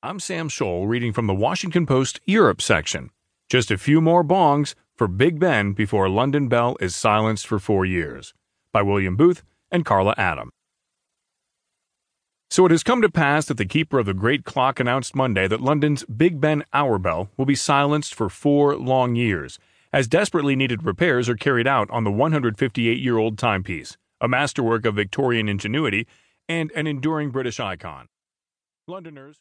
I'm Sam Scholl reading from the Washington Post Europe section. Just a few more bongs for Big Ben before London Bell is silenced for four years. By William Booth and Karla Adam. So it has come to pass that the keeper of the great clock announced Monday that London's Big Ben hour bell will be silenced for four long years, as desperately needed repairs are carried out on the 158 year old timepiece, a masterwork of Victorian ingenuity and an enduring British icon. Londoners